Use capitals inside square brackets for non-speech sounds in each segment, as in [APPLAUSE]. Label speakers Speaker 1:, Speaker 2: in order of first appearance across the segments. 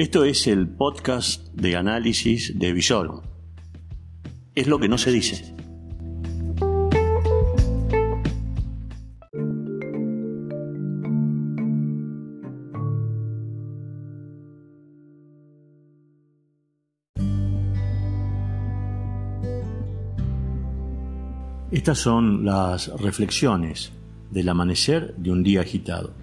Speaker 1: Esto es el podcast de análisis de Visor. Es lo que no se dice. Estas son las reflexiones del amanecer de un día agitado.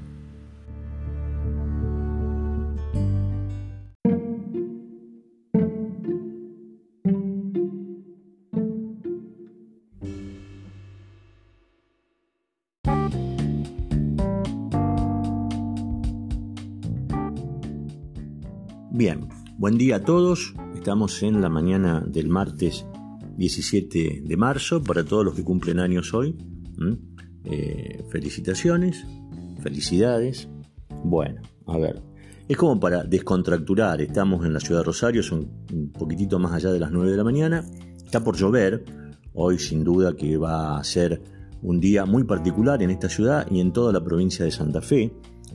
Speaker 1: Buen día a todos. Estamos en la mañana del martes 17 de marzo para todos los que cumplen años hoy. Eh, felicitaciones, felicidades. Bueno, a ver, es como para descontracturar. Estamos en la ciudad de Rosario, son un poquitito más allá de las 9 de la mañana. Está por llover. Hoy sin duda que va a ser un día muy particular en esta ciudad y en toda la provincia de Santa Fe.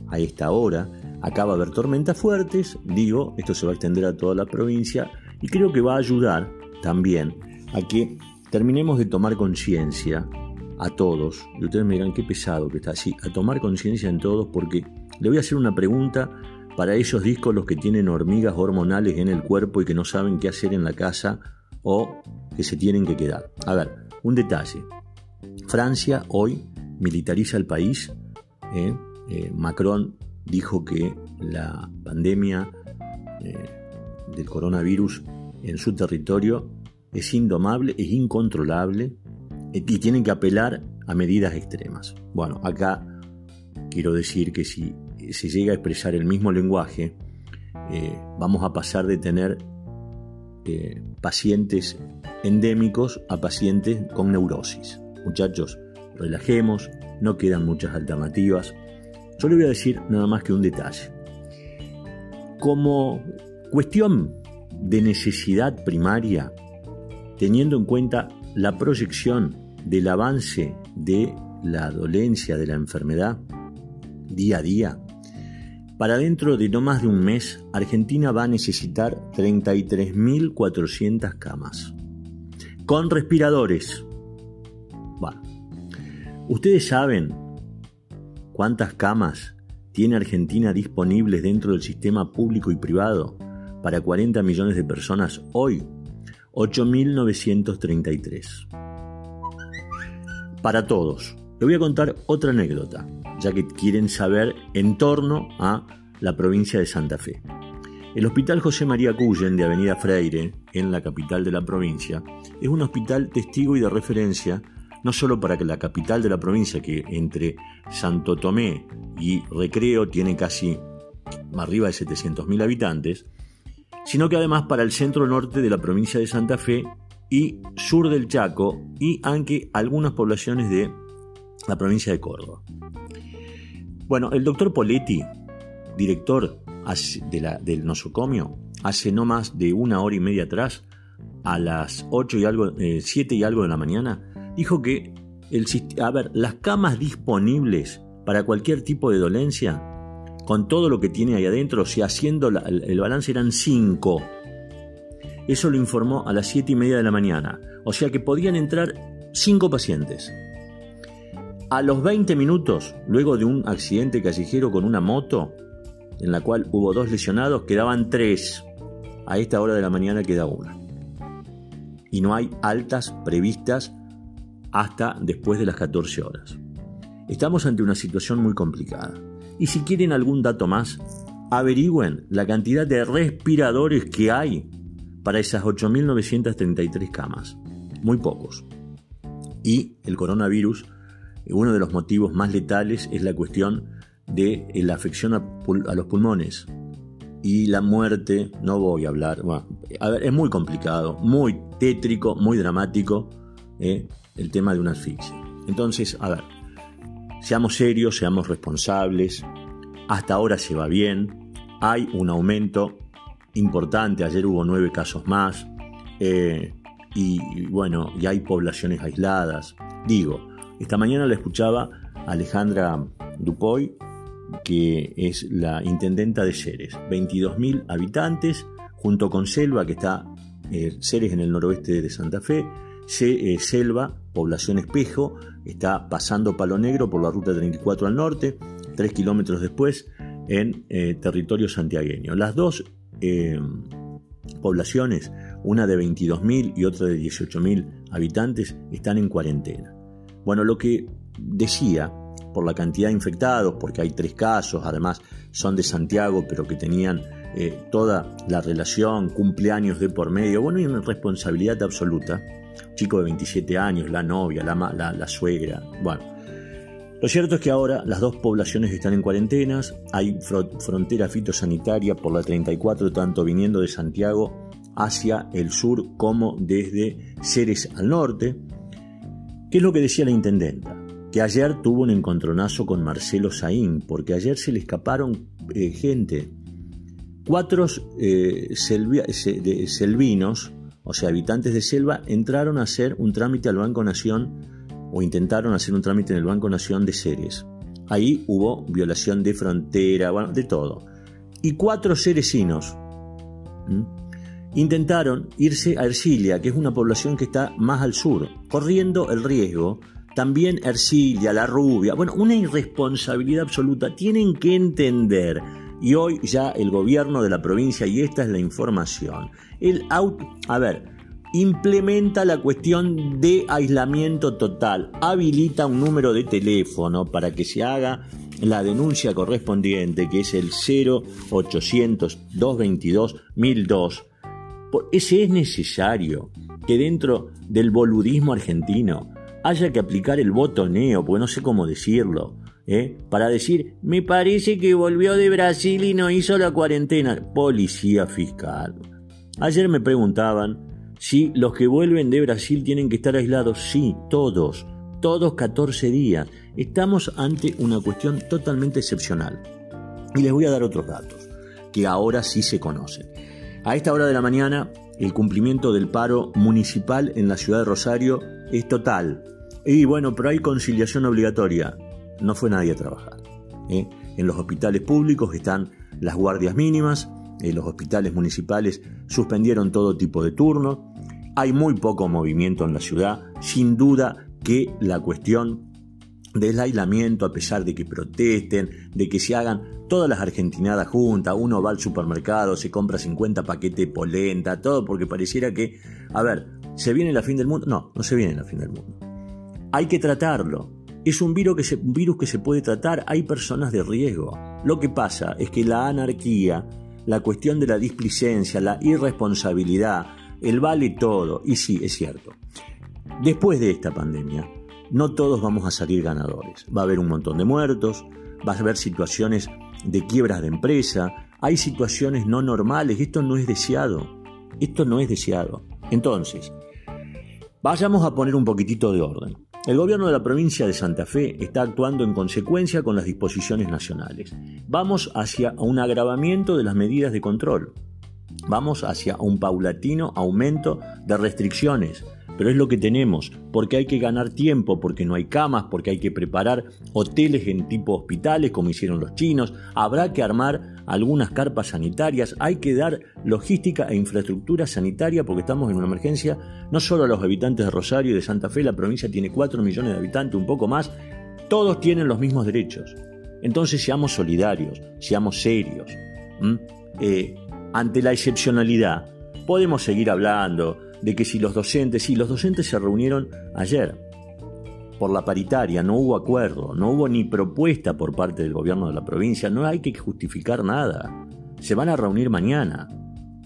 Speaker 1: A esta hora acaba de haber tormentas fuertes, digo, esto se va a extender a toda la provincia y creo que va a ayudar también a que terminemos de tomar conciencia a todos, y ustedes me dirán qué pesado que está así, a tomar conciencia en todos porque le voy a hacer una pregunta para esos discos los que tienen hormigas hormonales en el cuerpo y que no saben qué hacer en la casa o que se tienen que quedar. A ver, un detalle. Francia hoy militariza el país. ¿eh? Eh, Macron dijo que la pandemia eh, del coronavirus en su territorio es indomable, es incontrolable y tienen que apelar a medidas extremas. Bueno, acá quiero decir que si se llega a expresar el mismo lenguaje, eh, vamos a pasar de tener eh, pacientes endémicos a pacientes con neurosis. Muchachos, relajemos, no quedan muchas alternativas. Yo le voy a decir nada más que un detalle. Como cuestión de necesidad primaria, teniendo en cuenta la proyección del avance de la dolencia, de la enfermedad, día a día, para dentro de no más de un mes, Argentina va a necesitar 33.400 camas. Con respiradores. Bueno, ustedes saben cuántas camas tiene Argentina disponibles dentro del sistema público y privado para 40 millones de personas hoy 8.933. Para todos. Le voy a contar otra anécdota, ya que quieren saber en torno a la provincia de Santa Fe. El Hospital José María Cullen de Avenida Freire, en la capital de la provincia, es un hospital testigo y de referencia no solo para que la capital de la provincia, que entre Santo Tomé y Recreo tiene casi arriba de 700.000 habitantes, sino que además para el centro norte de la provincia de Santa Fe y sur del Chaco y aunque algunas poblaciones de la provincia de Córdoba. Bueno, el doctor Poletti, director de del nosocomio, hace no más de una hora y media atrás, a las 8 y algo, 7 eh, y algo de la mañana, dijo que las camas disponibles para cualquier tipo de dolencia con todo lo que tiene ahí adentro, si haciendo el balance eran 5. Eso lo informó a las 7 y media de la mañana, o sea que podían entrar 5 pacientes. A los 20 minutos, luego de un accidente callejero con una moto, en la cual hubo dos lesionados, quedaban 3. A esta hora de la mañana queda una. Y no hay altas previstas hasta después de las 14 horas. Estamos ante una situación muy complicada. Y si quieren algún dato más, averigüen la cantidad de respiradores que hay para esas 8.933 camas. Muy pocos. Y el coronavirus, uno de los motivos más letales es la cuestión de la afección a, los pulmones y la muerte, no voy a hablar, a ver, es muy complicado, muy tétrico, muy dramático eh, el tema de una asfixia. Entonces, a ver, Seamos serios, seamos responsables. Hasta ahora se va bien. Hay un aumento importante. Ayer hubo nueve casos más. Eh, y, bueno, y hay poblaciones aisladas. Digo, esta mañana la escuchaba Alejandra Dupoy que es la intendenta de Ceres. 22.000 habitantes, junto con Selva, que está eh, Ceres en el noroeste de Santa Fe, Selva, población espejo, está pasando Palo Negro por la ruta 34 al norte, 3 kilómetros después en eh, territorio santiagueño. Las dos poblaciones, una de 22.000 y otra de 18.000 habitantes, están en cuarentena. Bueno, lo que decía por la cantidad de infectados, porque hay tres casos, además son de Santiago, pero que tenían eh, toda la relación, cumpleaños de por medio, bueno, y una responsabilidad absoluta. Chico de 27 años, la novia, la, la, suegra, bueno. Lo cierto es que ahora las dos poblaciones están en cuarentenas, hay frontera fitosanitaria por la 34, tanto viniendo de Santiago hacia el sur como desde Ceres al norte. ¿Qué es lo que decía la intendenta? Que ayer tuvo un encontronazo con Marcelo Saín, porque ayer se le escaparon eh, gente. Cuatro eh, selvinos, o sea, habitantes de selva, entraron a hacer un trámite al Banco Nación o intentaron hacer un trámite en el Banco Nación de Ceres. Ahí hubo violación de frontera, bueno, de todo. Y cuatro ceresinos intentaron irse a Ercilia, que es una población que está más al sur, corriendo el riesgo. También Ercilia, la rubia, bueno, una irresponsabilidad absoluta. Tienen que entender, y hoy ya el gobierno de la provincia, y esta es la información, el auto, a ver, implementa la cuestión de aislamiento total, habilita un número de teléfono para que se haga la denuncia correspondiente, que es el 0800 222 1002 ese es necesario que dentro del boludismo argentino haya que aplicar el botoneo, porque no sé cómo decirlo, ¿eh? para decir, me parece que volvió de Brasil y no hizo la cuarentena. Policía fiscal. Ayer me preguntaban si los que vuelven de Brasil tienen que estar aislados. Sí, todos, todos 14 días. Estamos ante una cuestión totalmente excepcional. Y les voy a dar otros datos, que ahora sí se conocen. A esta hora de la mañana, el cumplimiento del paro municipal en la ciudad de Rosario es total. Y bueno, pero hay conciliación obligatoria. No fue nadie a trabajar. ¿eh? En los hospitales públicos están las guardias mínimas, en los hospitales municipales suspendieron todo tipo de turno. Hay muy poco movimiento en la ciudad. Sin duda que la cuestión del aislamiento, a pesar de que protesten, de que se hagan todas las argentinadas juntas, uno va al supermercado, se compra 50 paquetes de polenta, todo porque pareciera que, a ver, ¿se viene la fin del mundo? No, no se viene la fin del mundo. Hay que tratarlo. Es un virus, que se, puede tratar, hay personas de riesgo. Lo que pasa es que la anarquía, la cuestión de la displicencia, la irresponsabilidad, el vale todo, y sí, es cierto. Después de esta pandemia, no todos vamos a salir ganadores. Va a haber un montón de muertos, va a haber situaciones de quiebras de empresa, hay situaciones no normales, esto no es deseado, esto no es deseado. Entonces, vayamos a poner un poquitito de orden. El gobierno de la provincia de Santa Fe está actuando en consecuencia con las disposiciones nacionales. Vamos hacia un agravamiento de las medidas de control. Vamos hacia un paulatino aumento de restricciones, pero es lo que tenemos, porque hay que ganar tiempo, porque no hay camas, porque hay que preparar hoteles en tipo hospitales como hicieron los chinos, habrá que armar algunas carpas sanitarias, hay que dar logística e infraestructura sanitaria porque estamos en una emergencia, no solo a los habitantes de Rosario y de Santa Fe, la provincia tiene 4 millones de habitantes, un poco más, todos tienen los mismos derechos. Entonces seamos solidarios, seamos serios. Eh, ante la excepcionalidad, podemos seguir hablando de que si los docentes, sí, los docentes se reunieron ayer por la paritaria, no hubo acuerdo, no hubo ni propuesta por parte del gobierno de la provincia, no hay que justificar nada, se van a reunir mañana.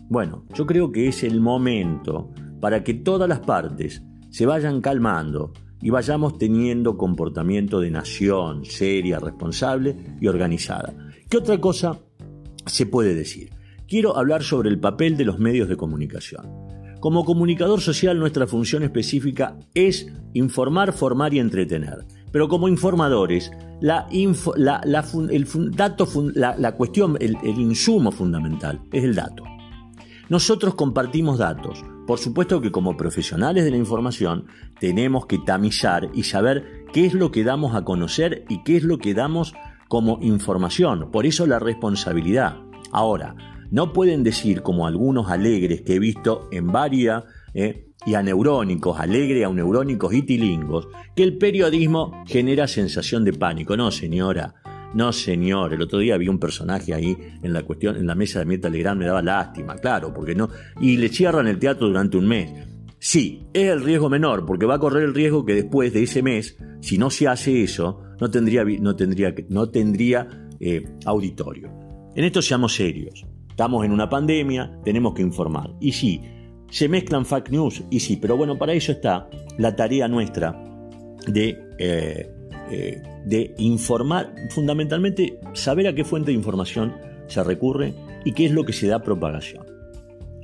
Speaker 1: Bueno, yo creo que es el momento para que todas las partes se vayan calmando y vayamos teniendo comportamiento de nación seria, responsable y organizada. ¿Qué otra cosa se puede decir? Quiero hablar sobre el papel de los medios de comunicación. Como comunicador social nuestra función específica es informar, formar y entretener. Pero como informadores, la, cuestión, el insumo fundamental es el dato. Nosotros compartimos datos. Por supuesto que como profesionales de la información tenemos que tamizar y saber qué es lo que damos a conocer y qué es lo que damos como información. Por eso la responsabilidad. Ahora, no pueden decir, como algunos alegres que he visto en varias, eh, y aneurónicos, alegre, neurónicos y tilingos, que el periodismo genera sensación de pánico. No, señora. No, señor. El otro día había un personaje ahí en la cuestión, en la mesa de mi Telegram, me daba lástima, claro, porque no. Y le cierran el teatro durante un mes. Sí, es el riesgo menor, porque va a correr el riesgo que después de ese mes, si no se hace eso, no tendría, no tendría, no tendría eh, auditorio. En esto seamos serios. Estamos en una pandemia, tenemos que informar. Y sí, se mezclan fake news, y sí, pero bueno, para eso está la tarea nuestra de, eh, eh, de informar, fundamentalmente saber a qué fuente de información se recurre y qué es lo que se da propagación.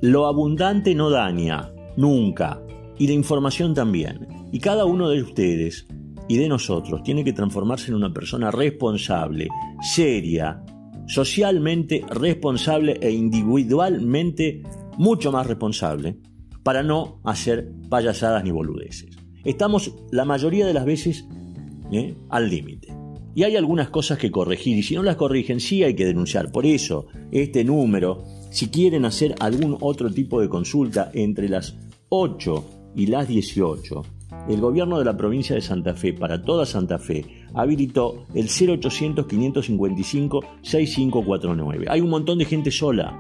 Speaker 1: Lo abundante no daña, nunca, y la información también. Y cada uno de ustedes y de nosotros tiene que transformarse en una persona responsable, seria, socialmente responsable e individualmente mucho más responsable para no hacer payasadas ni boludeces. Estamos la mayoría de las veces ¿eh? al límite. Y hay algunas cosas que corregir y si no las corrigen sí hay que denunciar. Por eso este número, si quieren hacer algún otro tipo de consulta entre las 8 y las 18, el gobierno de la provincia de Santa Fe, para toda Santa Fe, habilitó el 0800-555-6549. Hay un montón de gente sola.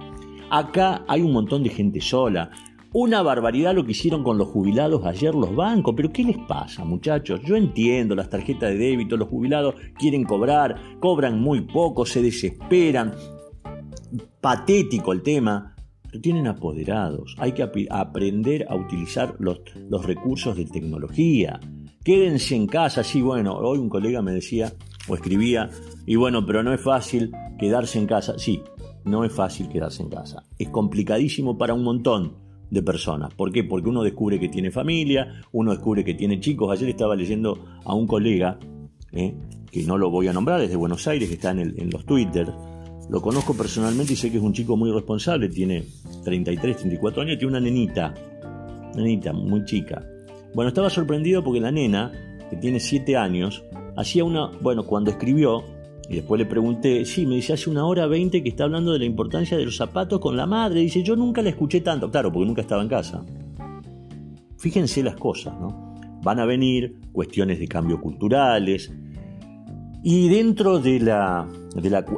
Speaker 1: Acá hay un montón de gente sola. Una barbaridad lo que hicieron con los jubilados ayer los bancos, pero ¿qué les pasa muchachos? Yo entiendo las tarjetas de débito, los jubilados quieren cobrar, cobran muy poco, se desesperan. Patético el tema, pero tienen apoderados. Hay que aprender a utilizar los, los recursos de tecnología. Quédense en casa, sí, bueno, hoy un colega me decía o escribía, y bueno, pero no es fácil quedarse en casa. Sí, no es fácil quedarse en casa. Es complicadísimo para un montón de personas. ¿Por qué? Porque uno descubre que tiene familia, uno descubre que tiene chicos. Ayer estaba leyendo a un colega, eh, que no lo voy a nombrar, es de Buenos Aires, que está en, los Twitter. Lo conozco personalmente y sé que es un chico muy responsable, tiene 33, 34 años, tiene una nenita, nenita muy chica. Bueno, estaba sorprendido porque la nena, que tiene 7 años, hacía una, bueno, cuando escribió, y después le pregunté, sí, me dice hace una hora veinte que está hablando de la importancia de los zapatos con la madre. Dice, yo nunca la escuché tanto. Claro, porque nunca estaba en casa. Fíjense las cosas, ¿no? Van a venir cuestiones de cambio culturales. Y dentro de la,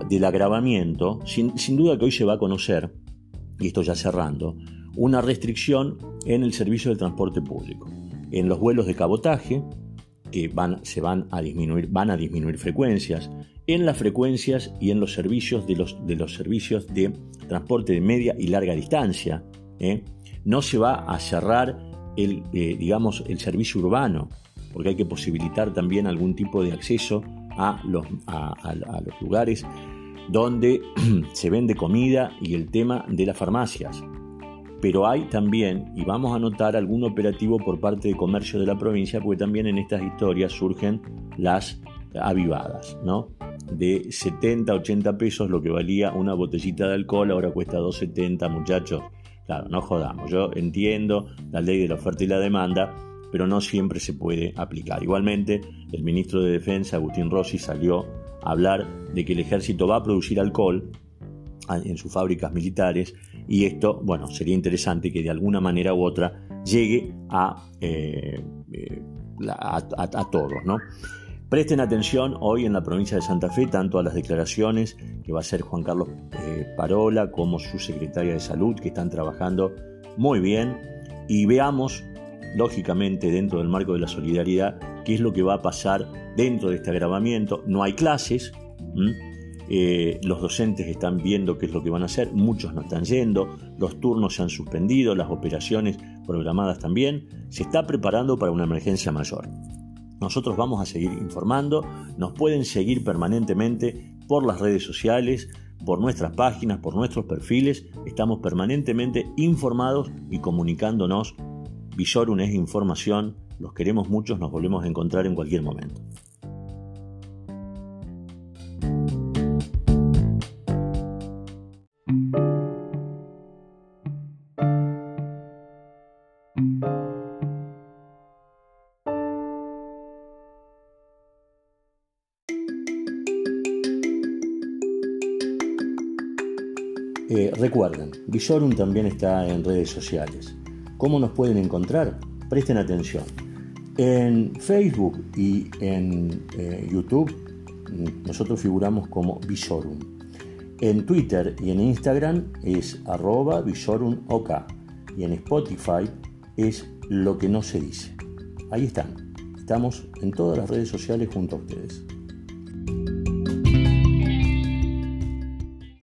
Speaker 1: del agravamiento, sin, sin duda que hoy se va a conocer, y esto ya cerrando, una restricción en el servicio de transporte público. En los vuelos de cabotaje, que van, se van a disminuir, van a disminuir frecuencias, en las frecuencias y en los servicios de los, de los servicios de transporte de media y larga distancia. ¿eh? No se va a cerrar el, eh, digamos, el servicio urbano, porque hay que posibilitar también algún tipo de acceso a los, a los lugares donde [CLEARS THROAT] se vende comida y el tema de las farmacias. Pero hay también, y vamos a notar algún operativo por parte de comercio de la provincia, porque también en estas historias surgen las avivadas, ¿no? de 70, 80 pesos lo que valía una botellita de alcohol, ahora cuesta 2,70 muchachos. Claro, no jodamos, yo entiendo la ley de la oferta y la demanda, pero no siempre se puede aplicar. Igualmente, el ministro de Defensa, Agustín Rossi, salió a hablar de que el ejército va a producir alcohol en sus fábricas militares y esto, bueno, sería interesante que de alguna manera u otra llegue a, eh, eh, a todos, ¿no? Presten atención hoy en la provincia de Santa Fe tanto a las declaraciones que va a hacer Juan Carlos eh, Parola como su secretaria de salud que están trabajando muy bien y veamos lógicamente dentro del marco de la solidaridad qué es lo que va a pasar dentro de este agravamiento. No hay clases, eh, los docentes están viendo qué es lo que van a hacer, muchos no están yendo, los turnos se han suspendido, las operaciones programadas también, se está preparando para una emergencia mayor. Nosotros vamos a seguir informando, nos pueden seguir permanentemente por las redes sociales, por nuestras páginas, por nuestros perfiles, estamos permanentemente informados y comunicándonos. Visorun es información, los queremos muchos, nos volvemos a encontrar en cualquier momento. Recuerden, Visorum también está en redes sociales. ¿Cómo nos pueden encontrar? Presten atención. En Facebook y en eh, YouTube mm, nosotros figuramos como Visorum. En Twitter y en Instagram es arroba visorumok y en Spotify es lo que no se dice. Ahí están. Estamos en todas las redes sociales junto a ustedes.